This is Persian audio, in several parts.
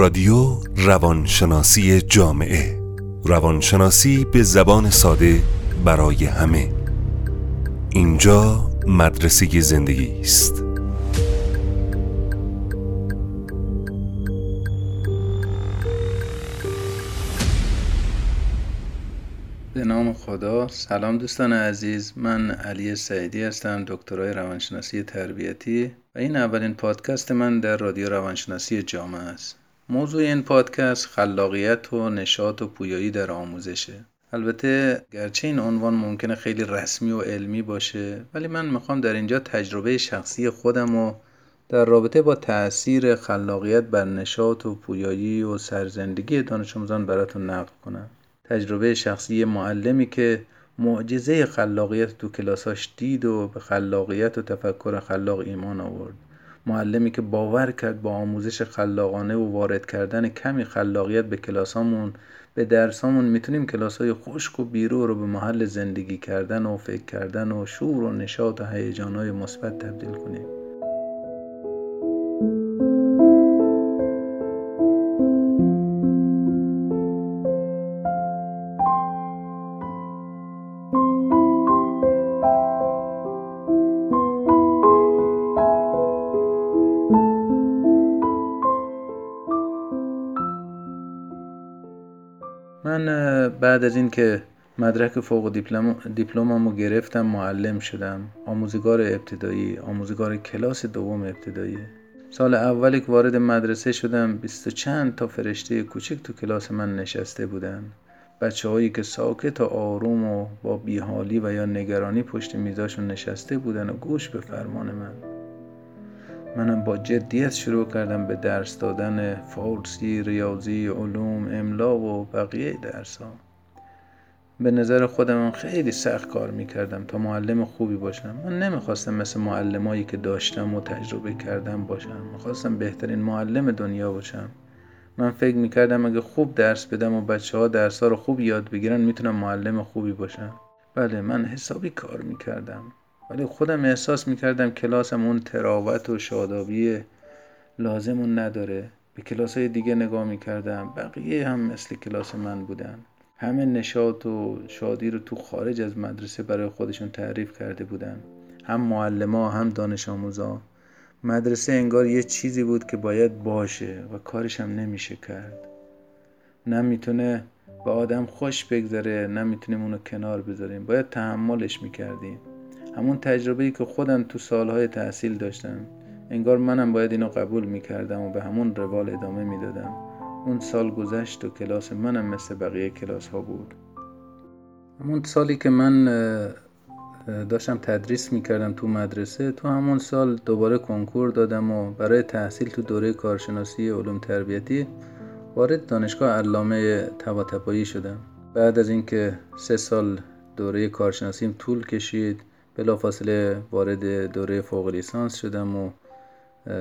رادیو روانشناسی جامعه. روانشناسی به زبان ساده برای همه. اینجا مدرسه زندگی است. به نام خدا. سلام دوستان عزیز. من علی سعیدی هستم دکترای روانشناسی تربیتی و این اولین پادکست من در رادیو روانشناسی جامعه است. موضوع این پادکست خلاقیت و نشاط و پویایی در آموزشه. البته گرچه این عنوان ممکنه خیلی رسمی و علمی باشه ولی من می‌خوام در اینجا تجربه شخصی خودم و در رابطه با تاثیر خلاقیت بر نشاط و پویایی و سرزندگی دانش آموزان براتون نقل کنم. تجربه شخصی معلمی که معجزه خلاقیت تو کلاساش دید و به خلاقیت و تفکر خلاق ایمان آورد. معلمی که باور کرد با آموزش خلاقانه و وارد کردن کمی خلاقیت به کلاسامون به درسامون می‌تونیم کلاسای خشک و بیرو رو به محل زندگی کردن و فکر کردن و شور و نشاط و هیجانهای مثبت تبدیل کنیم. بعد از اینکه مدرک فوق دیپلممو گرفتم معلم شدم. آموزگار ابتدایی آموزگار کلاس دوم ابتدایی. سال اولی که وارد مدرسه شدم بیست چند تا فرشته کوچک تو کلاس من نشسته بودن. بچه هایی که ساکت و آروم و با بیحالی و یا نگرانی پشت میزاشون نشسته بودن و گوش به فرمان من. منم با جدیت شروع کردم به درس دادن فارسی، ریاضی، علوم، املا و بقیه درس ها. به نظر خودم خیلی سخت کار می‌کردم تا معلم خوبی باشم. من نمی‌خواستم مثل معلمایی که داشتم و تجربه کردم باشم. می‌خواستم بهترین معلم دنیا باشم. من فکر می‌کردم اگه خوب درس بدم و بچه ها درس ها رو خوب یاد بگیرن می‌تونم معلم خوبی باشم. بله من حسابی کار می‌کردم. ولی خودم احساس می‌کردم کلاسم اون تراوت و شادابی لازمون نداره. به کلاس های دیگه نگاه می‌کردم. بقیه هم مثل کلاس من بودن. همه نشاط و شادی رو تو خارج از مدرسه برای خودشون تعریف کرده بودن. هم معلما هم دانش آموزا. مدرسه انگار یه چیزی بود که باید باشه و کارش هم نمیشه کرد. نه می‌تونه به آدم خوش بگذره نه می‌تونیم اونو کنار بذاریم. باید تحملش می‌کردیم. همون تجربه که خودم تو سالهای تحصیل داشتم. انگار منم باید اینو قبول می‌کردم و به همون روال ادامه می‌دادم. اون سال گذشت و کلاس منم مثل بقیه کلاس ها بود. همون سالی که من داشتم تدریس می‌کردم تو مدرسه تو همون سال دوباره کنکور دادم و برای تحصیل تو دوره کارشناسی علوم تربیتی وارد دانشگاه علامه طباطبایی شدم. بعد از اینکه سه سال دوره کارشناسیم طول کشید بلافاصله وارد دوره فوق لیسانس شدم و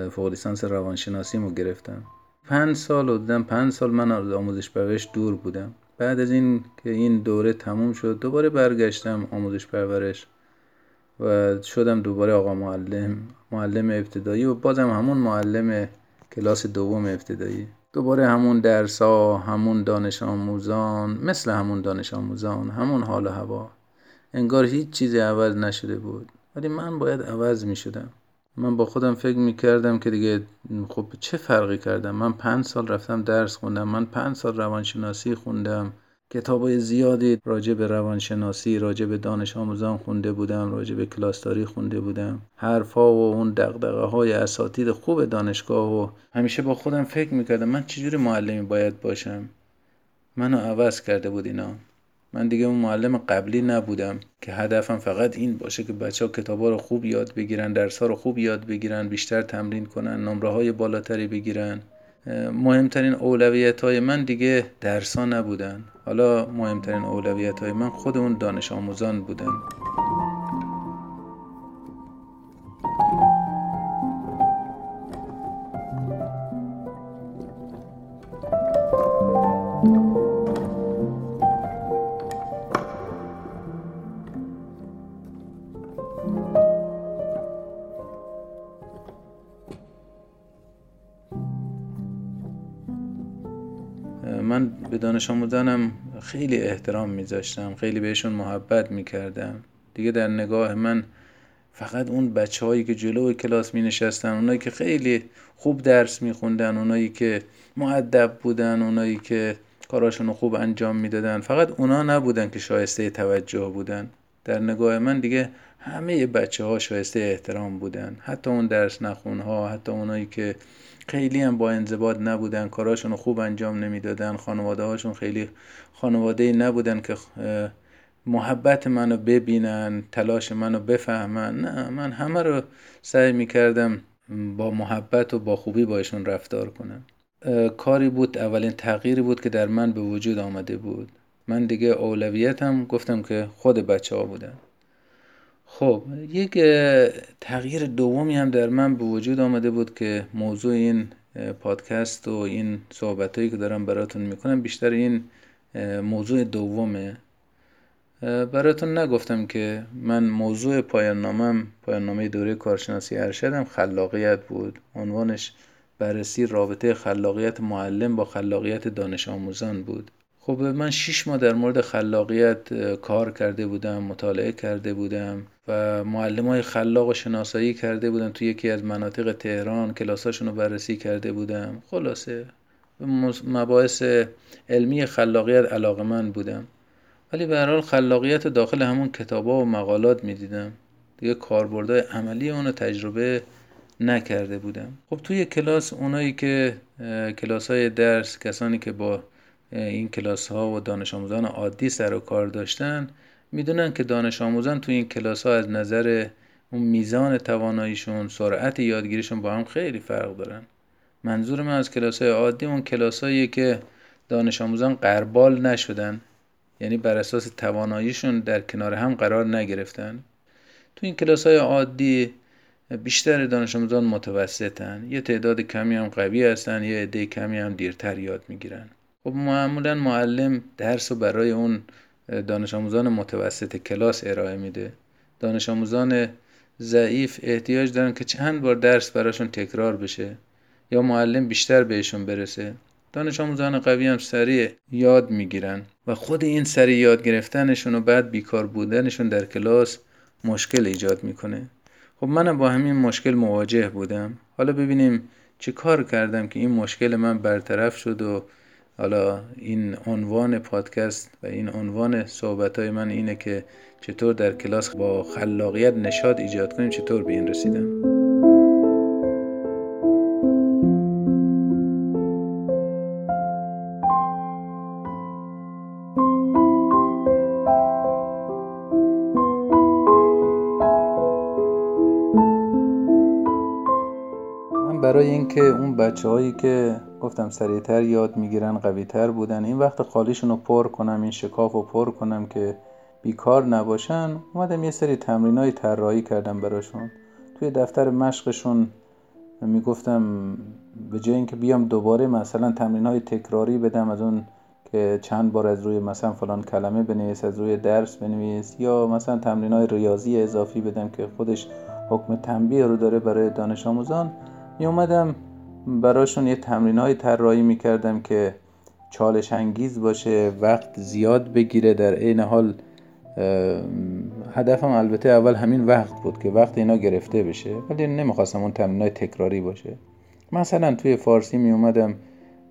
فوق لیسانس روانشناسیمو گرفتم. پنج سال دیدم پنج سال من از آموزش پرورش دور بودم. بعد از این که این دوره تموم شد دوباره برگشتم آموزش پرورش و شدم دوباره آقا معلم معلم ابتدایی و بازم همون معلم کلاس دوم ابتدایی. دوباره همون درس ها همون دانش آموزان مثل همون دانش آموزان همون حال و هوا. انگار هیچ چیزی عوض نشده بود. ولی من باید عوض می شدم من با خودم فکر می کردم که دیگه خب چه فرقی کردم؟ من پنج سال رفتم درس خوندم من پنج سال روانشناسی خوندم. کتاب زیادی راجع به روانشناسی راجع به دانش آموزان خونده بودم راجع به کلاستاری خونده بودم. حرفا و اون دقدقه های اساتید خوب دانشگاه و همیشه با خودم فکر می‌کردم من چجوری معلمی باید باشم؟ منو عوض کرده بود اینا. من دیگه اون معلم قبلی نبودم که هدفم فقط این باشه که بچه ها کتاب رو خوب یاد بگیرن درس ها رو خوب یاد بگیرن بیشتر تمرین کنن نمره های بالاتری بگیرن. مهمترین اولویت های من دیگه درس ها نبودن. حالا مهمترین اولویت های من خود اون دانش آموزان بودن. دانش آموزانم خیلی احترام میذاشتم خیلی بهشون محبت می‌کردم. دیگه در نگاه من فقط اون بچه هایی که جلو کلاس می نشستن اونایی که خیلی خوب درس می خوندن اونایی که معدب بودن اونایی که کاراشون خوب انجام می‌دادن فقط اونا نبودن که شایسته توجه بودن. در نگاه من دیگه همه بچه ها شایسته احترام بودن. حتی اون درس نخون ها حتی اونایی که خیلی هم با انضباط نبودن کاراشون خوب انجام نمی‌دادن. خانواده هاشون خیلی خانواده نبودن که محبت منو ببینن تلاش منو بفهمن. نه من همه رو سعی می‌کردم با محبت و با خوبی باشون رفتار کنم. کاری بود اولین تغییری بود که در من به وجود آمده بود. من دیگه اولویتم گفتم که خود بچه ها بودن. خب یک تغییر دومی هم در من به وجود آمده بود که موضوع این پادکست و این صحبت که دارم براتون می‌کنم بیشتر این موضوع دومه. براتون نگفتم که من موضوع پایان نامم پایان نامه دوره کارشناسی ارشدم خلاقیت بود. عنوانش بررسی رابطه خلاقیت معلم با خلاقیت دانش آموزان بود. خب من شیش ماه در مورد خلاقیت کار کرده بودم مطالعه کرده بودم و معلم های خلاق و شناسایی کرده بودم توی یکی از مناطق تهران کلاساشون رو بررسی کرده بودم. خلاصه مباحث علمی خلاقیت علاقه من بودم. ولی به حال خلاقیت داخل همون کتابا و مقالات می‌دیدم. دیگه کاربردهای عملی اونو تجربه نکرده بودم. خب توی کلاس اونایی که کلاس های درس کسانی که با این کلاس ها و دانش آموزان عادی سر و کار داشتن می‌دونن که دانش آموزان توی این کلاس ها از نظر اون میزان تواناییشون سرعت یادگیریشون با هم خیلی فرق دارن. منظور من از کلاس های عادی اون کلاس که دانش آموزان قربال نشدن یعنی بر اساس تواناییشون در کنار هم قرار نگرفتن. تو این کلاس های عادی بیشتر دانش آموزان متوسطن یه تعداد کمی هم قوی هستن یه عده کمی هم دیرتر یاد می‌گیرن. خب معمولا معلم درس رو برای اون دانش آموزان متوسط کلاس ارائه میده. دانش آموزان ضعیف احتیاج دارن که چند بار درس براشون تکرار بشه یا معلم بیشتر بهشون برسه. دانش آموزان قوی هم سریع یاد می‌گیرن و خود این سریع یاد گرفتنشون و بعد بیکار بودنشون در کلاس مشکل ایجاد می‌کنه. خب منم با همین مشکل مواجه بودم. حالا ببینیم چه کار کردم که این مشکل من برطرف شد و حالا این عنوان پادکست و این عنوان صحبت های من اینه که چطور در کلاس با خلاقیت نشاد ایجاد کنیم چطور به این رسیدم. برای اینکه اون بچه هایی که گفتم سریعتر یاد می‌گیرن قویتر بودن. این وقت خالیشون رو پر کنم این شکاف رو پر کنم که بیکار نباشن. اومدم یه سری تمرین های طراحی کردم براشون. توی دفتر مشقشون می‌گفتم به جای اینکه بیام دوباره مثلا تمرین های تکراری بدم از اون که چند بار از روی مثلا فلان کلمه بنویس از روی درس بنویس یا مثلا تمرین های ریاضی اضافی بدم که خودش حکم تنبیه رو داره برای دانش آموزان. می اومدم براشون یه تمرین های طراحی می‌کردم که چالش انگیز باشه وقت زیاد بگیره. در عین حال هدفم البته اول همین وقت بود که وقت اینا گرفته بشه ولی نمی‌خواستم اون تمرین های تکراری باشه. مثلا توی فارسی می اومدم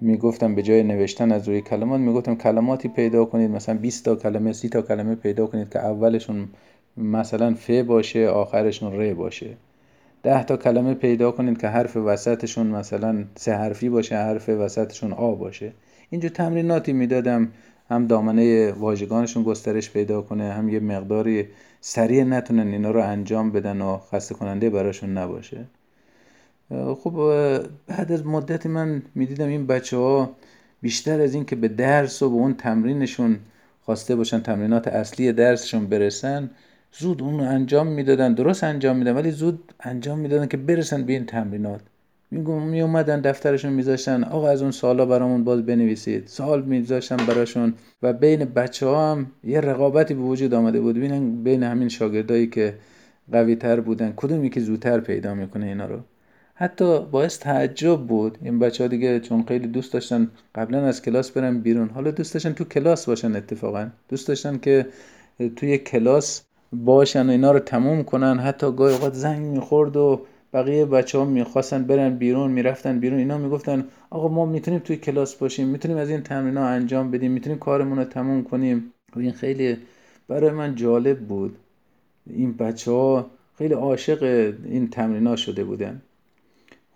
می‌گفتم به جای نوشتن از روی کلمات می‌گفتم کلماتی پیدا کنید مثلا 20 تا کلمه 30 تا کلمه پیدا کنید که اولشون مثلا ف باشه آخرشون ر باشه. ده تا کلمه پیدا کنید که حرف وسطشون مثلا سه حرفی باشه حرف وسطشون آ باشه. اینجور تمریناتی می‌دادم. هم دامنه واژگانشون گسترش پیدا کنه هم یه مقداری سریع نتونن اینا رو انجام بدن و خسته کننده براشون نباشه. خب بعد از مدتی من می‌دیدم این بچه ها بیشتر از این که به درس و به اون تمرینشون خواسته باشن تمرینات اصلی درسشون برسن زود اون انجام می‌دادن. درست انجام میدن ولی زود انجام می‌دادن که برسن به این تمرینات. می اومدن دفترشون میذاشتن. آقا از اون سالا برامون باز بنویسید. سال میذاشتن براشون و بین بچه ها هم یه رقابتی به وجود آمده بود. ببینن بین همین شاگردایی که قوی تر بودن کدومی که زودتر پیدا می‌کنه اینا رو. حتی باعث تعجب بود. این بچه ها دیگه چون خیلی دوست داشتن قبلا از کلاس برن بیرون. حالا دوست داشتن تو کلاس باشن اتفاقا. دوست داشتن که توی کلاس باشن و اینا رو تموم کنن. حتی گاهی اوقات زنگ می‌خورد و بقیه بچه ها می‌خواستن برن بیرون می‌رفتن بیرون. اینا می‌گفتن آقا ما می‌تونیم توی کلاس باشیم می‌تونیم از این تمرین ها انجام بدیم می‌تونیم کارمون رو تموم کنیم. و این خیلی برای من جالب بود. این بچه ها خیلی عاشق این تمرین ها شده بودن.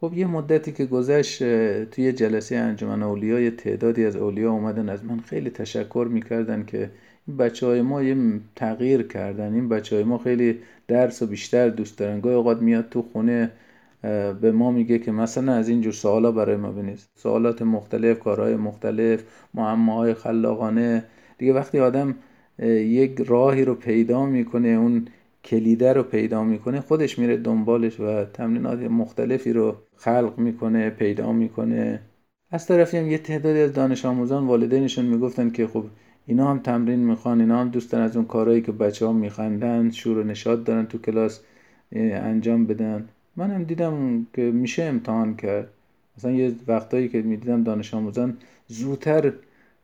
خب یه مدتی که گذشت توی جلسه انجمن اولیا تعدادی از اولیا اومدن از من خیلی تشکر می‌کردن که بچه های ما یه تغییر کردن. این بچه های ما خیلی درس و بیشتر دوست دارن. گاهی اوقات میاد تو خونه به ما میگه که مثلا از اینجور سوالا برای ما بنویس. سوالات مختلف کارهای مختلف معماهای خلاقانه. دیگه وقتی آدم یک راهی رو پیدا می‌کنه اون کلیده رو پیدا می‌کنه خودش میره دنبالش و تمرینات مختلفی رو خلق می‌کنه پیدا می‌کنه. از طرفی هم یه تعدادی از دانش آموزان والدینشون می‌گفتن که خب اینا هم تمرین می‌خوان اینا هم دوستن از اون کارهایی که بچه ها میخندن شور و نشاد دارن تو کلاس انجام بدن. منم دیدم که میشه امتحان کرد. مثلا یه وقتایی که می‌دیدم دانش آموزان زودتر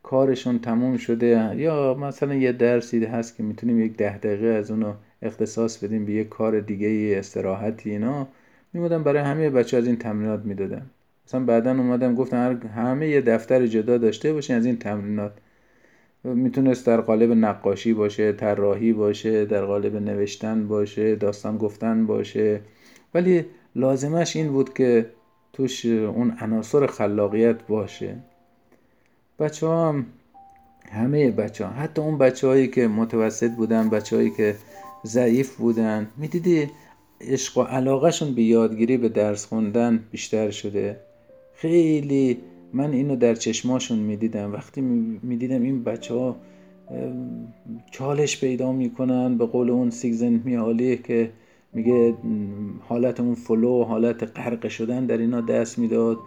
کارشون تموم شده. یا مثلا یه درسی هست که می‌تونیم یک ده دقیقه از اونو اختصاص بدیم به یک کار دیگه استراحتی اینا. میمودم برای همه بچه از این تمرینات می‌دادم مثلا بعدا اومدم گفتم همه یه دفتر جدا داشته باشین از این تمرینات. می‌تونست در قالب نقاشی باشه طراحی باشه در قالب نوشتن باشه داستان گفتن باشه. ولی لازمش این بود که توش اون عناصر خلاقیت باشه. بچه ها هم همه بچه ها حتی اون بچه هایی که متوسط بودن بچه هایی که ضعیف بودن می‌دیدی عشق و علاقهشون به یادگیری به درس خوندن بیشتر شده. خیلی من اینو در چشماشون می‌دیدم. وقتی می‌دیدم این بچه ها چالش پیدا می‌کنن به قول اون سیگزن میالی که میگه حالت اون فلو حالت غرق شدن در اینا دست می‌داد.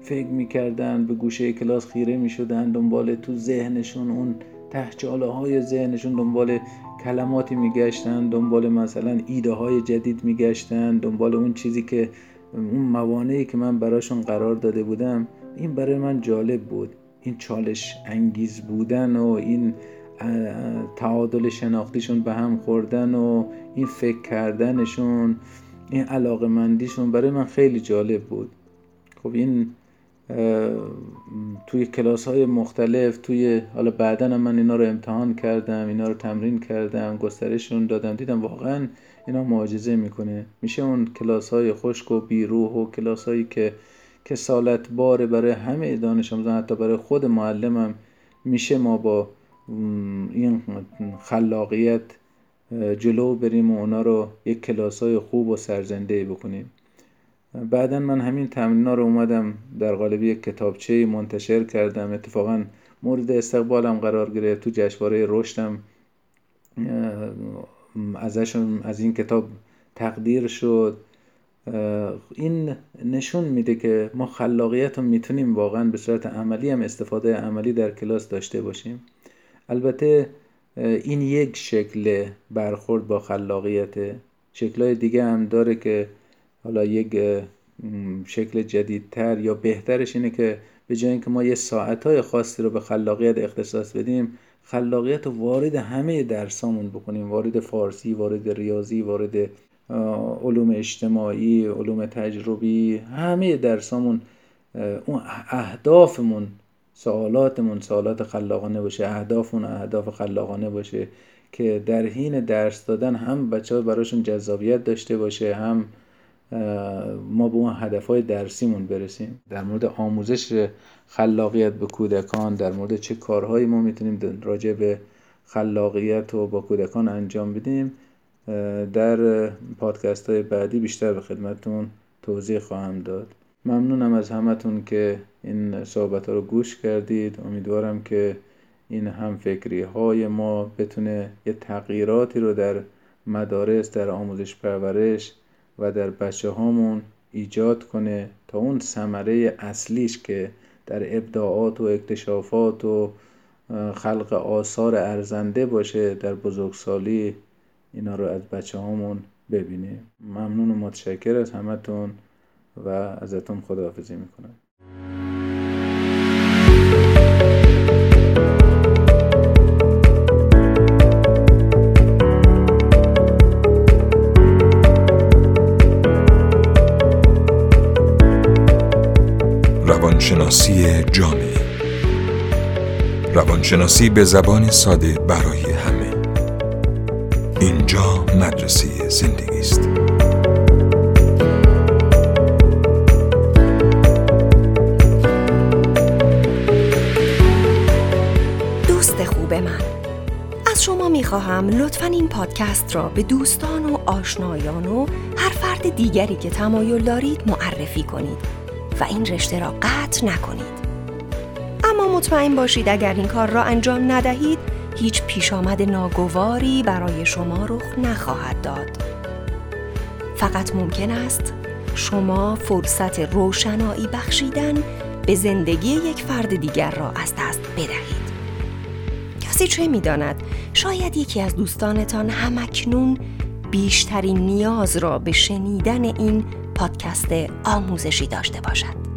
فکر می‌کردن به گوشه کلاس خیره می‌شدن دنبال تو ذهنشون اون تحچاله های ذهنشون دنبال کلماتی میگشتن دنبال مثلا ایده های جدید میگشتن دنبال اون چیزی که اون موانعی که من براشون قرار داده بودم. این برای من جالب بود. این چالش انگیز بودن و این تعادل شناختیشون به هم خوردن و این فکر کردنشون این علاقه مندیشون برای من خیلی جالب بود. خب این توی کلاس های مختلف توی حالا بعدا من اینا رو امتحان کردم اینا رو تمرین کردم گسترششون دادم دیدم واقعا اینا معجزه می‌کنه. میشه اون کلاس های خشک و بیروح و کلاس هایی که کسالت باره برای همه دانش آموزان حتی برای خود معلمم میشه ما با این خلاقیت جلو بریم و اونا رو یک کلاس های خوب و سرزنده بکنیم. بعدا من همین تمرین رو اومدم در قالب یک کتابچه منتشر کردم. اتفاقا مورد استقبالم قرار گرفت. تو جشنواره رشدم ازشون از این کتاب تقدیر شد. این نشون میده که ما خلاقیت رو می‌تونیم واقعا به صورت عملی هم استفاده عملی در کلاس داشته باشیم. البته این یک شکل برخورد با خلاقیت. شکلهای دیگه هم داره که حالا یک شکل جدیدتر یا بهترش اینه که به جای اینکه ما یه ساعتهای خاصی رو به خلاقیت اختصاص بدیم خلاقیت رو وارد همه درسامون بکنیم. وارد فارسی وارد ریاضی وارد علوم اجتماعی علوم تجربی همه درسامون اون اهدافمون سوالاتمون سوالات خلاقانه باشه اهدافمون اهداف خلاقانه باشه که در حین درس دادن هم بچه ها براشون جذابیت داشته باشه هم ما به اون هدفهای درسیمون برسیم. در مورد آموزش خلاقیت به کودکان در مورد چه کارهایی ما می‌تونیم راجع به خلاقیت و با کودکان انجام بدیم در پادکست های بعدی بیشتر به خدمتون توضیح خواهم داد. ممنونم از همتون که این صحبت ها رو گوش کردید. امیدوارم که این هم فکری های ما بتونه یه تغییراتی رو در مدارس در آموزش پرورش و در بچه هامون ایجاد کنه تا اون ثمره اصلیش که در ابداعات و اکتشافات و خلق آثار ارزنده باشه در بزرگسالی اینا رو از بچه هامون ببینیم. ممنون و متشکر از همتون و ازتون خداحافظی می‌کنم. روانشناسی جامعه. روانشناسی به زبان ساده برای همه. اینجا مدرسه زندگی است دوست خوب من از شما می‌خواهم لطفا این پادکست را به دوستان و آشنایان و هر فرد دیگری که تمایل دارید معرفی کنید و این رشته را قطع نکنید. اما مطمئن باشید اگر این کار را انجام ندهید هیچ پیش آمد ناگواری برای شما رخ نخواهد داد. فقط ممکن است شما فرصت روشنایی بخشیدن به زندگی یک فرد دیگر را از دست بدهید. کسی چه می‌داند شاید یکی از دوستانتان همکنون بیشترین نیاز را به شنیدن این پادکست آموزشی داشته باشد